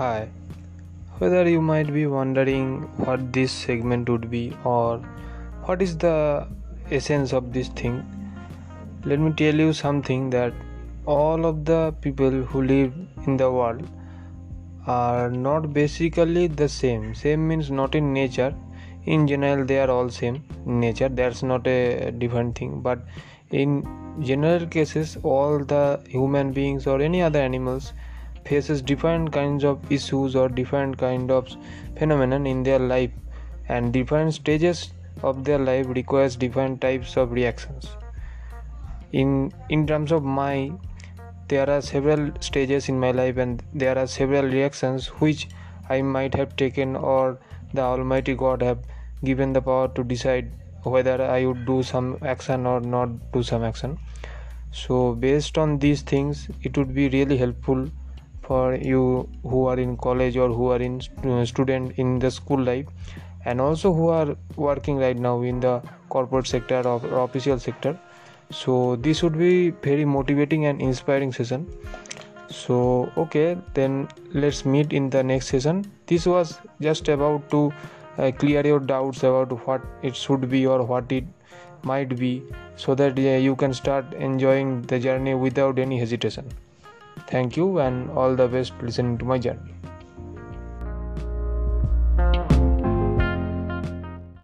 Hi, whether you might be wondering what this segment would be or what is the essence of this thing, let me tell you something that all of the people who live in the world are not basically the same. Same means not in nature. In general, they are all same nature. That's not a different thing. But in general cases, all the human beings or any other animals faces different kinds of issues or different kind of phenomenon in their life and different stages of their life requires different types of reactions. In in terms of my there are several stages in my life and there are several reactions which i might have taken or the almighty god have given the power to decide whether i would do some action or not do some action. So based on these things it would be really helpful for you who are in college or who are in uh, student in the school life and also who are working right now in the corporate sector or, official sector. So this would be very motivating and inspiring session. So okay then let's meet in the next session. This was just about to uh, clear your doubts about what it should be or what it might be so that uh, you can start enjoying the journey without any hesitation Thank you and all the best listening to my journey.